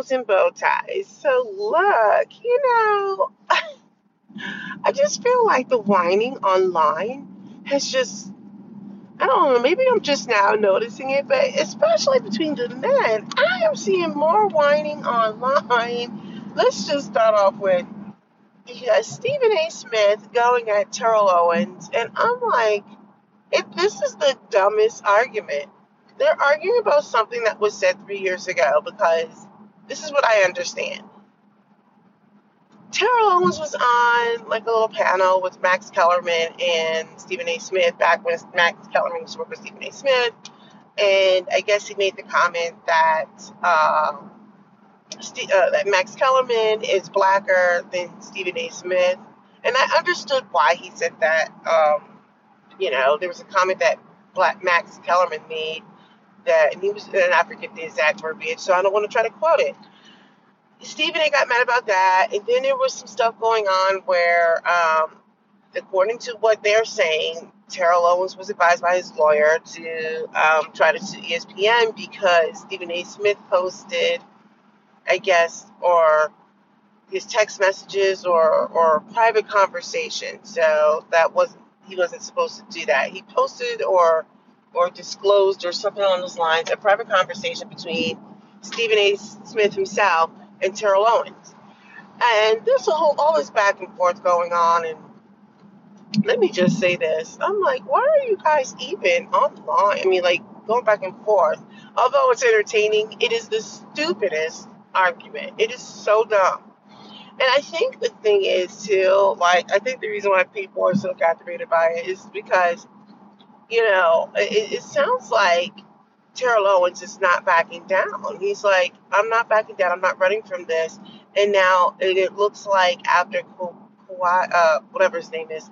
Bows and bow ties. So look, you know, I just feel like the whining online has just, I don't know, maybe I'm just now noticing it, but especially between the men, I am seeing more whining online. Let's just start off with yeah, Stephen A. Smith going at Terrell Owens, and I'm like, if this is the dumbest argument. They're arguing about something that was said three years ago because this is what I understand. Terrell Owens was on like a little panel with Max Kellerman and Stephen A. Smith back when Max Kellerman was working with Stephen A. Smith, and I guess he made the comment that um, Ste- uh, that Max Kellerman is blacker than Stephen A. Smith, and I understood why he said that. Um, you know, there was a comment that Black Max Kellerman made that, and he was, and I forget the exact verbiage, so I don't want to try to quote it. Stephen A. got mad about that, and then there was some stuff going on where, um, according to what they're saying, Terrell Owens was advised by his lawyer to um, try to sue ESPN because Stephen A. Smith posted, I guess, or his text messages or or private conversation. So that wasn't he wasn't supposed to do that. He posted or or disclosed or something along those lines a private conversation between Stephen A. Smith himself and Terrell Owens. And there's a whole all this back and forth going on and let me just say this. I'm like, why are you guys even online? I mean, like going back and forth. Although it's entertaining, it is the stupidest argument. It is so dumb. And I think the thing is too, like I think the reason why people are so captivated by it is because, you know, it, it sounds like Terrell Owens is not backing down. He's like, I'm not backing down. I'm not running from this. And now it, looks like after uh, whatever his name is,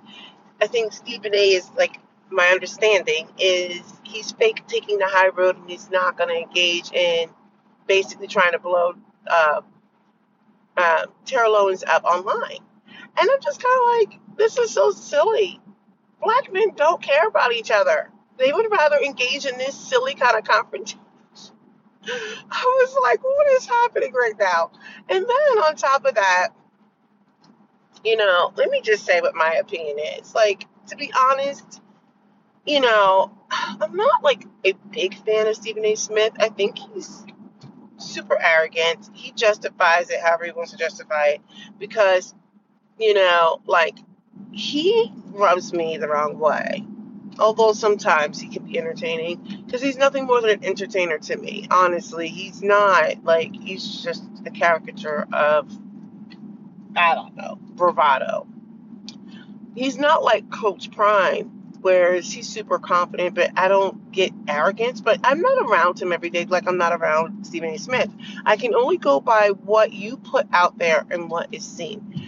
I think Stephen A. is like my understanding is he's fake taking the high road and he's not going to engage in basically trying to blow uh, uh, Terrell Owens up online. And I'm just kind of like, this is so silly. Black men don't care about each other. They would rather engage in this silly kind of confrontation. I was like, what is happening right now? And then on top of that, you know, let me just say what my opinion is. Like, to be honest, you know, I'm not like a big fan of Stephen A. Smith. I think he's super arrogant. He justifies it however he wants to justify it because, you know, like he rubs me the wrong way. Although sometimes he can be entertaining because he's nothing more than an entertainer to me. Honestly, he's not like he's just a caricature of I don't know bravado. He's not like Coach Prime, whereas he's super confident, but I don't get arrogance. But I'm not around him every day, like I'm not around Stephen A. Smith. I can only go by what you put out there and what is seen.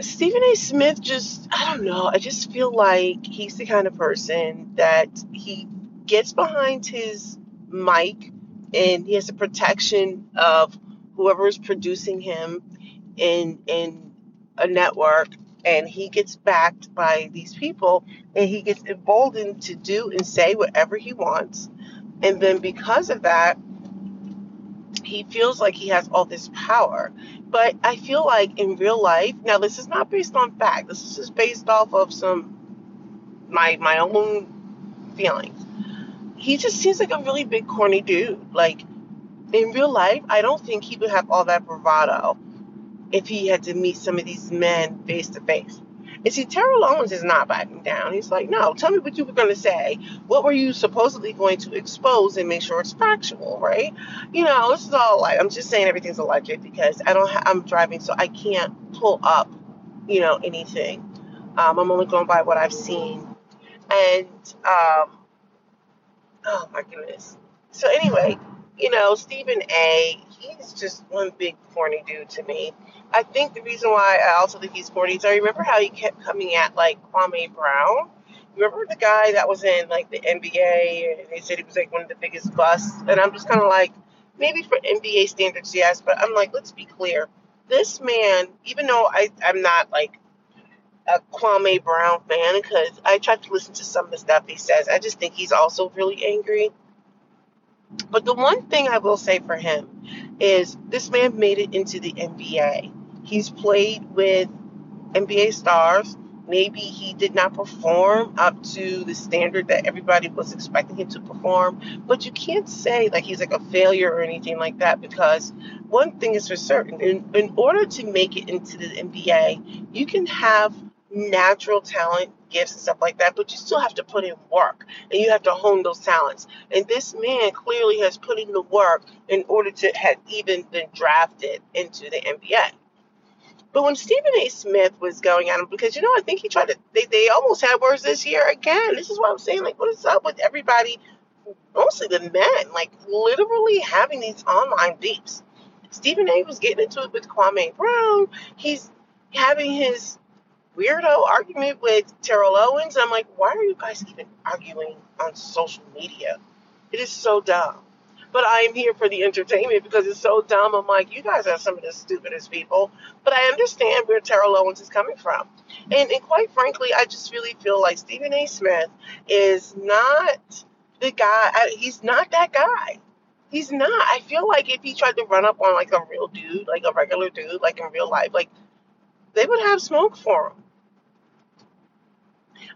Stephen A. Smith just, I don't know, I just feel like he's the kind of person that he gets behind his mic and he has the protection of whoever is producing him in in a network and he gets backed by these people and he gets emboldened to do and say whatever he wants and then because of that he feels like he has all this power. But i feel like in real life now this is not based on fact. This is just based off of some my my own feelings. He just seems like a really big corny dude. Like in real life i don't think he would have all that bravado if he had to meet some of these men face to face. And see, Terrell Owens is not backing down. He's like, no, tell me what you were going to say. What were you supposedly going to expose and make sure it's factual, right? You know, this is all like, I'm just saying everything's alleged because I don't, ha- I'm driving, so I can't pull up, you know, anything. Um, I'm only going by what I've seen. And, um, oh my goodness. So anyway, you know, Stephen A, he's just one big corny dude to me. I think the reason why I also think he's corny is I remember how he kept coming at like Kwame Brown. Remember the guy that was in like the NBA and they said he was like one of the biggest busts? And I'm just kind of like, maybe for NBA standards, yes, but I'm like, let's be clear. This man, even though I, I'm not like a Kwame Brown fan because I tried to listen to some of the stuff he says, I just think he's also really angry. But the one thing I will say for him is this man made it into the NBA. He's played with NBA stars. Maybe he did not perform up to the standard that everybody was expecting him to perform, but you can't say like he's like a failure or anything like that because one thing is for certain in, in order to make it into the NBA, you can have natural talent, gifts, and stuff like that, but you still have to put in work and you have to hone those talents. And this man clearly has put in the work in order to have even been drafted into the NBA. But when Stephen A. Smith was going at him, because you know, I think he tried to, they, they almost had words this year again. This is what I'm saying. Like, what is up with everybody, mostly the men, like literally having these online beefs? Stephen A. was getting into it with Kwame Brown. He's having his weirdo argument with Terrell Owens. I'm like, why are you guys even arguing on social media? It is so dumb. But I am here for the entertainment because it's so dumb. I'm like, you guys are some of the stupidest people. But I understand where Terrell Owens is coming from. And, and quite frankly, I just really feel like Stephen A. Smith is not the guy. He's not that guy. He's not. I feel like if he tried to run up on like a real dude, like a regular dude, like in real life, like they would have smoke for him.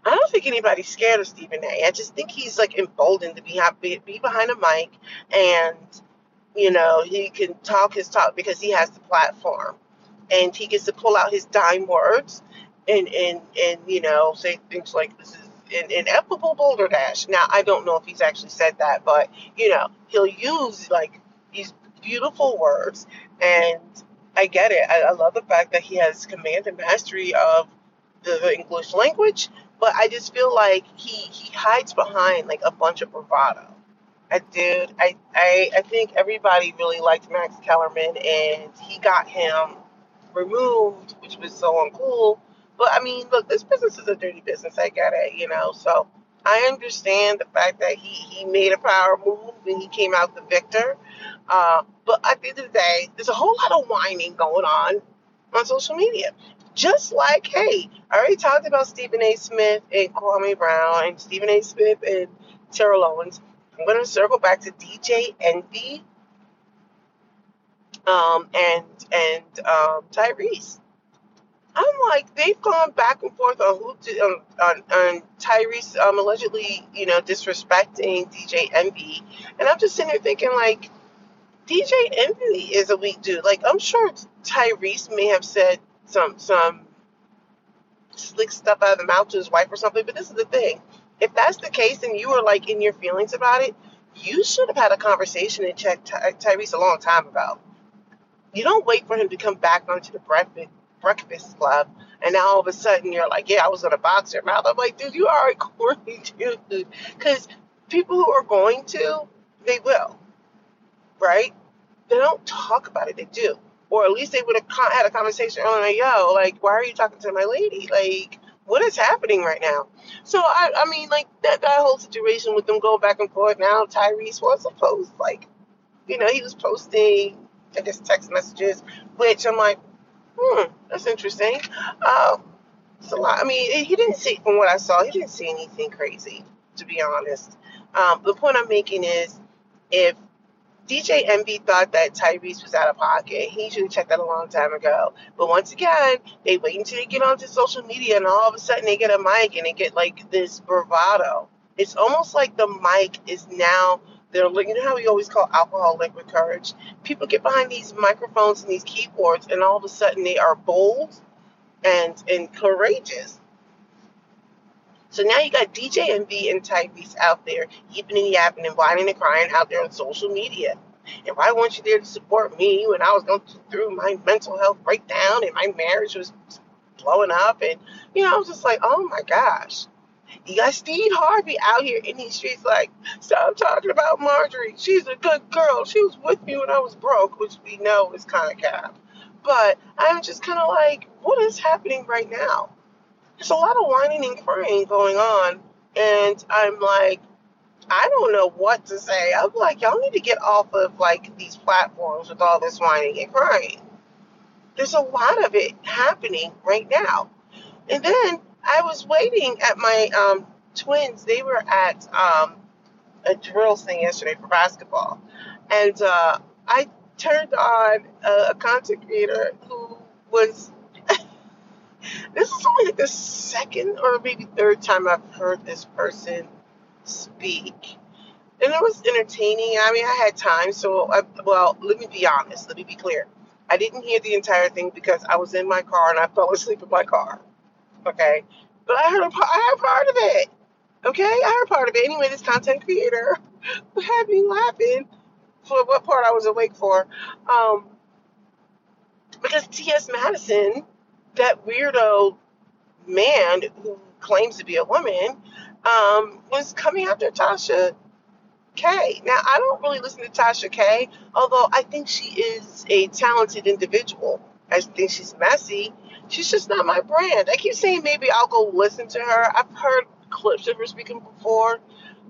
I don't think anybody's scared of Stephen A. I just think he's like emboldened to be be, be behind a mic and you know he can talk his talk because he has the platform and he gets to pull out his dime words and and and you know say things like this is an ineffable boulder dash. Now I don't know if he's actually said that, but you know he'll use like these beautiful words and I get it. I, I love the fact that he has command and mastery of the English language but I just feel like he he hides behind like a bunch of bravado. I dude, I, I I think everybody really liked Max Kellerman, and he got him removed, which was so uncool. But I mean, look, this business is a dirty business. I get it, you know. So I understand the fact that he he made a power move and he came out the victor. Uh, but at the end of the day, there's a whole lot of whining going on on social media. Just like, hey, I already talked about Stephen A. Smith and Kwame Brown and Stephen A. Smith and Terrell Owens. I'm going to circle back to DJ Envy um, and and um, Tyrese. I'm like, they've gone back and forth on who to, um, on, on Tyrese um, allegedly, you know, disrespecting DJ Envy, and I'm just sitting there thinking like, DJ Envy is a weak dude. Like, I'm sure Tyrese may have said some some slick stuff out of the mouth to his wife or something. But this is the thing: if that's the case, and you were like in your feelings about it, you should have had a conversation and checked Ty- Tyrese a long time about. You don't wait for him to come back onto the breakfast breakfast club, and now all of a sudden you're like, "Yeah, I was gonna box your mouth." I'm like, "Dude, you are a corny dude," because people who are going to, they will, right? They don't talk about it; they do or at least they would have had a conversation on like, yo, like, why are you talking to my lady? Like, what is happening right now? So I, I mean, like that, that whole situation with them going back and forth. Now Tyrese was supposed, like, you know, he was posting, I guess, text messages, which I'm like, hmm, that's interesting. Um, it's a lot. I mean, he didn't see, from what I saw, he didn't see anything crazy, to be honest. Um, the point I'm making is, if DJ Envy thought that Tyrese was out of pocket. He should have checked that a long time ago. But once again, they wait until they get onto social media and all of a sudden they get a mic and they get like this bravado. It's almost like the mic is now they're you know how we always call alcohol liquid courage? People get behind these microphones and these keyboards and all of a sudden they are bold and and courageous. So now you got DJ Envy and Tyrese out there, yipping and yapping and whining and crying out there on social media. And why weren't you there to support me when I was going through my mental health breakdown and my marriage was blowing up? And, you know, I was just like, oh my gosh. You got Steve Harvey out here in these streets like, stop talking about Marjorie. She's a good girl. She was with me when I was broke, which we know is kind of cap. But I'm just kind of like, what is happening right now? There's a lot of whining and crying going on. And I'm like, I don't know what to say. I'm like, y'all need to get off of like these platforms with all this whining and crying. There's a lot of it happening right now. And then I was waiting at my um, twins. They were at um, a drills thing yesterday for basketball, and uh, I turned on a, a content creator who was. This is only like the second or maybe third time I've heard this person speak. And it was entertaining. I mean, I had time, so I, well, let me be honest. Let me be clear. I didn't hear the entire thing because I was in my car and I fell asleep in my car. Okay, but I heard a, I heard part of it. Okay, I heard part of it. Anyway, this content creator had me laughing for what part I was awake for. Um, because T.S. Madison, that weirdo man who claims to be a woman, um, was coming after Tasha K. Now, I don't really listen to Tasha K, although I think she is a talented individual. I think she's messy. She's just not my brand. I keep saying maybe I'll go listen to her. I've heard clips of her speaking before.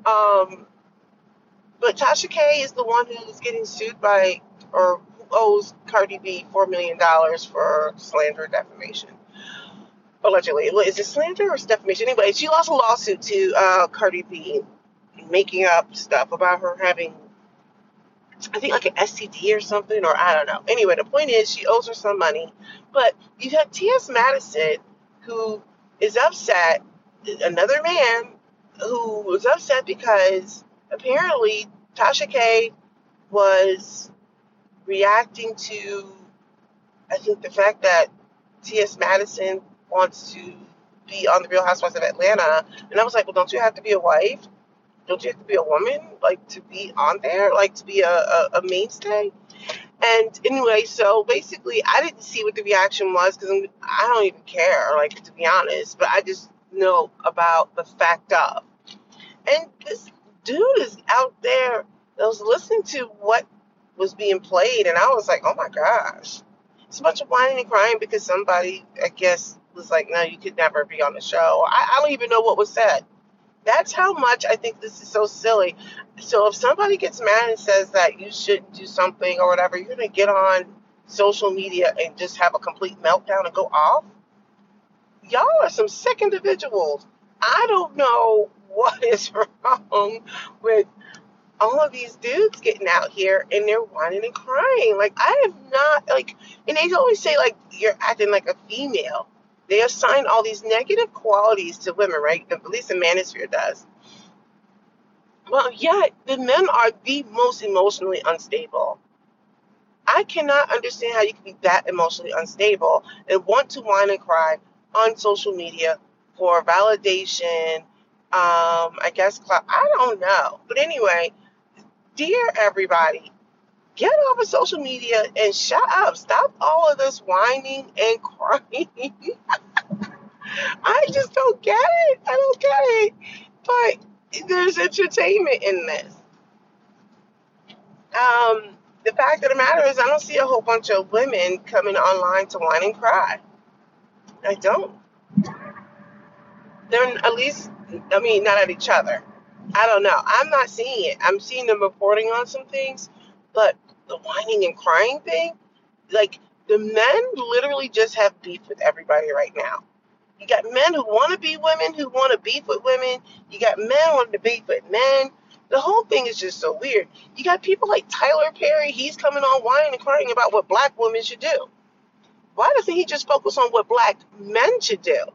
Um, but Tasha K is the one who's getting sued by, or owes Cardi B $4 million for slander and defamation. Allegedly. Well, Is it slander or defamation? Anyway, she lost a lawsuit to uh, Cardi B making up stuff about her having, I think, like an STD or something, or I don't know. Anyway, the point is, she owes her some money. But you have T.S. Madison, who is upset, another man who was upset because apparently Tasha K was reacting to, I think, the fact that T.S. Madison wants to be on the Real Housewives of Atlanta. And I was like, well, don't you have to be a wife? don't you have to be a woman like to be on there like to be a, a, a mainstay and anyway so basically i didn't see what the reaction was because i don't even care like to be honest but i just know about the fact of and this dude is out there that was listening to what was being played and i was like oh my gosh it's a bunch of whining and crying because somebody i guess was like no you could never be on the show i, I don't even know what was said that's how much I think this is so silly. So if somebody gets mad and says that you shouldn't do something or whatever, you're gonna get on social media and just have a complete meltdown and go off. Y'all are some sick individuals. I don't know what is wrong with all of these dudes getting out here and they're whining and crying. Like I have not like and they always say like you're acting like a female. They assign all these negative qualities to women, right? At least the manosphere does. Well, yet the men are the most emotionally unstable. I cannot understand how you can be that emotionally unstable and want to whine and cry on social media for validation. Um, I guess I don't know, but anyway, dear everybody, get off of social media and shut up. Stop all of this whining and crying. I just don't get it. I don't get it. But there's entertainment in this. Um, the fact of the matter is, I don't see a whole bunch of women coming online to whine and cry. I don't. They're at least, I mean, not at each other. I don't know. I'm not seeing it. I'm seeing them reporting on some things, but the whining and crying thing, like the men literally just have beef with everybody right now. You got men who want to be women, who want to beef with women. You got men wanting to beef with men. The whole thing is just so weird. You got people like Tyler Perry. He's coming on whining and crying about what black women should do. Why doesn't he just focus on what black men should do?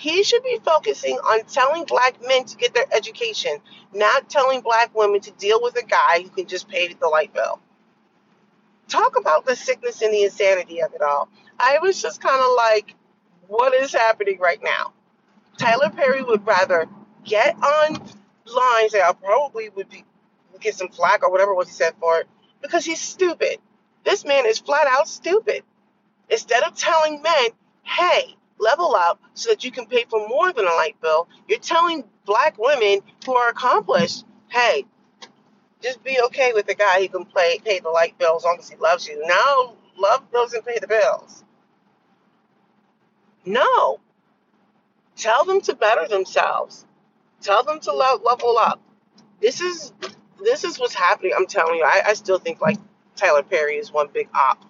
He should be focusing on telling black men to get their education, not telling black women to deal with a guy who can just pay the light bill. Talk about the sickness and the insanity of it all. I was just kind of like, what is happening right now? Tyler Perry would rather get on lines that I probably would be get some flack or whatever was he said for it because he's stupid. This man is flat out stupid. Instead of telling men, hey, level up so that you can pay for more than a light bill, you're telling black women who are accomplished, hey, just be okay with the guy who can play, pay the light bill as long as he loves you. No, love doesn't pay the bills. No. Tell them to better themselves. Tell them to le- level up. This is this is what's happening. I'm telling you. I, I still think like Tyler Perry is one big op.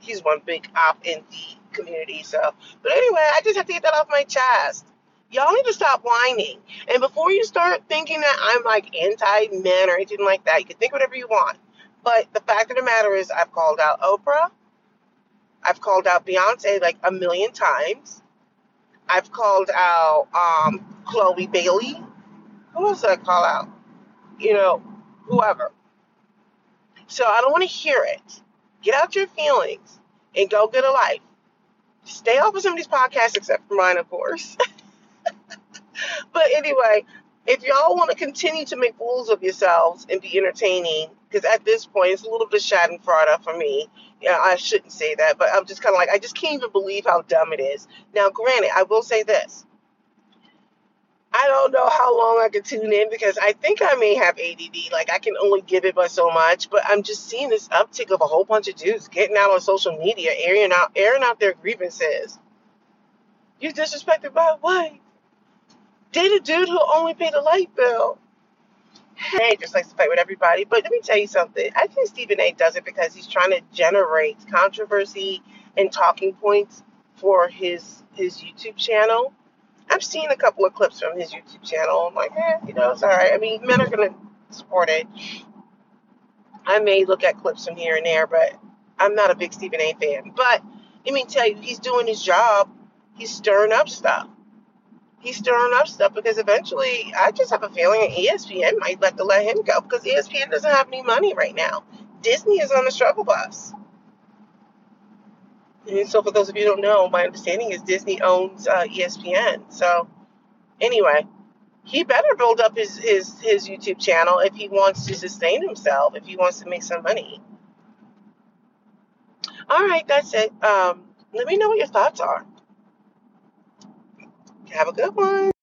He's one big op in the community. So, but anyway, I just have to get that off my chest. Y'all need to stop whining. And before you start thinking that I'm like anti men or anything like that, you can think whatever you want. But the fact of the matter is, I've called out Oprah. I've called out Beyonce like a million times. I've called out um, Chloe Bailey. Who else did I call out? You know, whoever. So I don't want to hear it. Get out your feelings and go get a life. Stay off of some of these podcasts, except for mine, of course. but anyway, if y'all want to continue to make fools of yourselves and be entertaining, because at this point it's a little bit schadenfreude for me. Yeah, I shouldn't say that, but I'm just kind of like I just can't even believe how dumb it is. Now, granted, I will say this: I don't know how long I can tune in because I think I may have ADD. Like I can only give it but so much. But I'm just seeing this uptick of a whole bunch of dudes getting out on social media, airing out, airing out their grievances. You disrespected my wife. Date a dude who only paid a light bill. Hey, just likes to fight with everybody. But let me tell you something. I think Stephen A. does it because he's trying to generate controversy and talking points for his his YouTube channel. I've seen a couple of clips from his YouTube channel. I'm like, eh, you know, it's all right. I mean, men are gonna support it. I may look at clips from here and there, but I'm not a big Stephen A. fan. But let me tell you, he's doing his job. He's stirring up stuff. He's stirring up stuff because eventually, I just have a feeling ESPN might let to let him go because ESPN doesn't have any money right now. Disney is on the struggle bus. And so, for those of you who don't know, my understanding is Disney owns uh, ESPN. So, anyway, he better build up his, his, his YouTube channel if he wants to sustain himself, if he wants to make some money. All right, that's it. Um, let me know what your thoughts are. Have a good one.